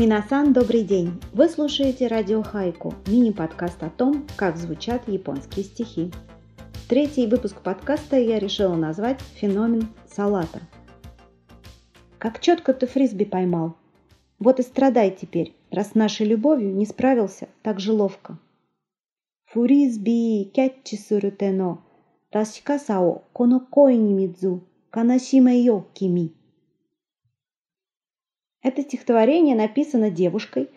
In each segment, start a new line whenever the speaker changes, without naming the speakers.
Минасан, добрый день! Вы слушаете радио Хайку, мини-подкаст о том, как звучат японские стихи. Третий выпуск подкаста я решила назвать «Феномен салата». Как четко ты фрисби поймал. Вот и страдай теперь, раз с нашей любовью не справился так же ловко. Фурисби кятчи сурутено, ташикасао коно кой ни мидзу, канашиме йо кими. Это стихотворение написано девушкой,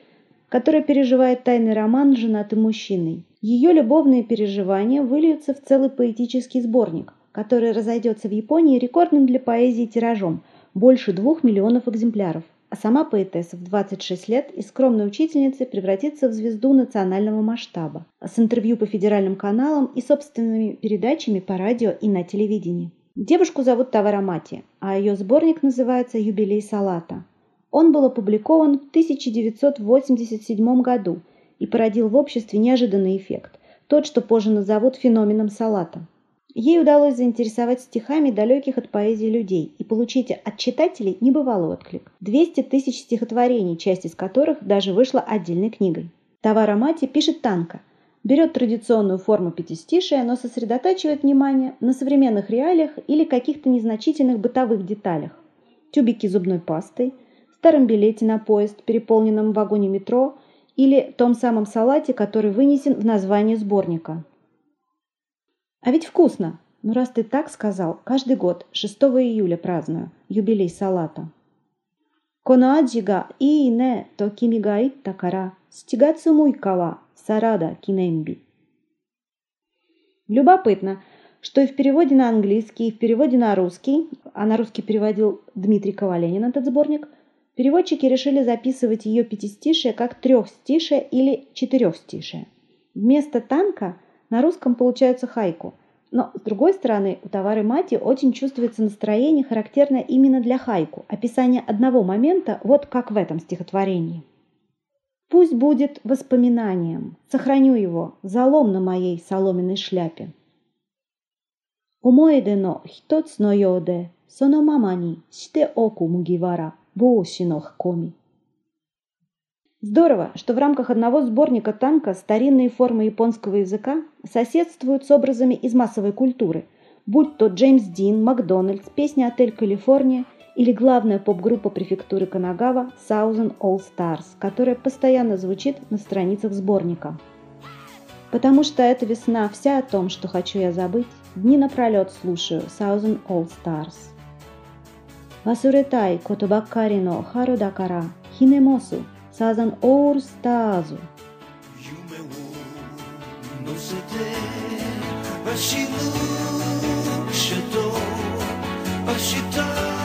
которая переживает тайный роман с женатым мужчиной. Ее любовные переживания выльются в целый поэтический сборник, который разойдется в Японии рекордным для поэзии тиражом – больше двух миллионов экземпляров. А сама поэтесса в 26 лет из скромной учительницы превратится в звезду национального масштаба с интервью по федеральным каналам и собственными передачами по радио и на телевидении. Девушку зовут Тавара Мати, а ее сборник называется «Юбилей салата». Он был опубликован в 1987 году и породил в обществе неожиданный эффект, тот, что позже назовут феноменом салата. Ей удалось заинтересовать стихами далеких от поэзии людей и получить от читателей небывалый отклик. 200 тысяч стихотворений, часть из которых даже вышла отдельной книгой. Тавара Мати пишет танко, берет традиционную форму пятистишия, но сосредотачивает внимание на современных реалиях или каких-то незначительных бытовых деталях. Тюбики зубной пастой – старом билете на поезд, переполненном вагоне метро, или том самом салате, который вынесен в название сборника. А ведь вкусно! Ну раз ты так сказал, каждый год 6 июля праздную юбилей салата. Коно аджига и не то кими га итта кара стигацу муйкава сарада кинемби. Любопытно, что и в переводе на английский, и в переводе на русский, а на русский переводил Дмитрий Коваленин этот сборник – Переводчики решили записывать ее пятистишие как трехстишие или четырехстишие. Вместо танка на русском получается хайку. Но, с другой стороны, у товары мати очень чувствуется настроение, характерное именно для хайку, описание одного момента, вот как в этом стихотворении. Пусть будет воспоминанием, сохраню его, залом на моей соломенной шляпе. Умоэде но хитоц йоде, соно мамани, ште оку мугивара – Боусинох коми. Здорово, что в рамках одного сборника танка старинные формы японского языка соседствуют с образами из массовой культуры, будь то Джеймс Дин, Макдональдс, песня «Отель Калифорния» или главная поп-группа префектуры Канагава «Thousand All Stars», которая постоянно звучит на страницах сборника. Потому что эта весна вся о том, что хочу я забыть, дни напролет слушаю «Thousand All Stars». 忘れたいことばっかりの春だからひねもすサザンオールスターズ。夢を乗せて走るシャドウ明日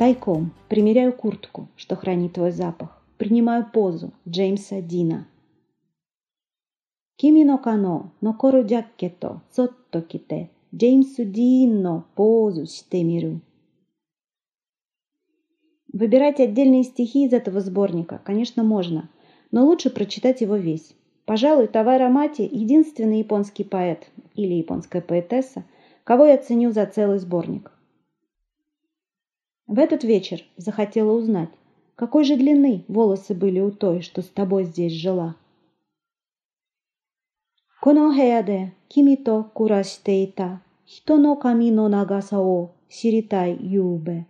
Тайком примеряю куртку, что хранит твой запах. Принимаю позу Джеймса Дина. Кими но кано, но кору джаккето, сотто ките, Джеймсу Динно позу шите миру. Выбирать отдельные стихи из этого сборника, конечно, можно, но лучше прочитать его весь. Пожалуй, Тавара Мати – единственный японский поэт или японская поэтесса, кого я ценю за целый сборник. В этот вечер захотела узнать, какой же длины волосы были у той, что с тобой здесь жила. Конохеаде, кимито кураситеита, хито но камино нагасао, сиритай юбе.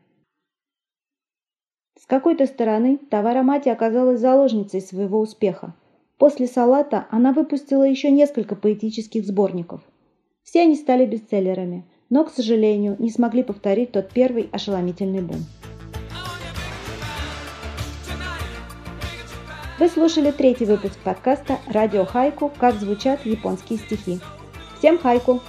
С какой-то стороны Тавара Мати оказалась заложницей своего успеха. После салата она выпустила еще несколько поэтических сборников. Все они стали бестселлерами но, к сожалению, не смогли повторить тот первый ошеломительный бум. Вы слушали третий выпуск подкаста «Радио Хайку. Как звучат японские стихи». Всем хайку!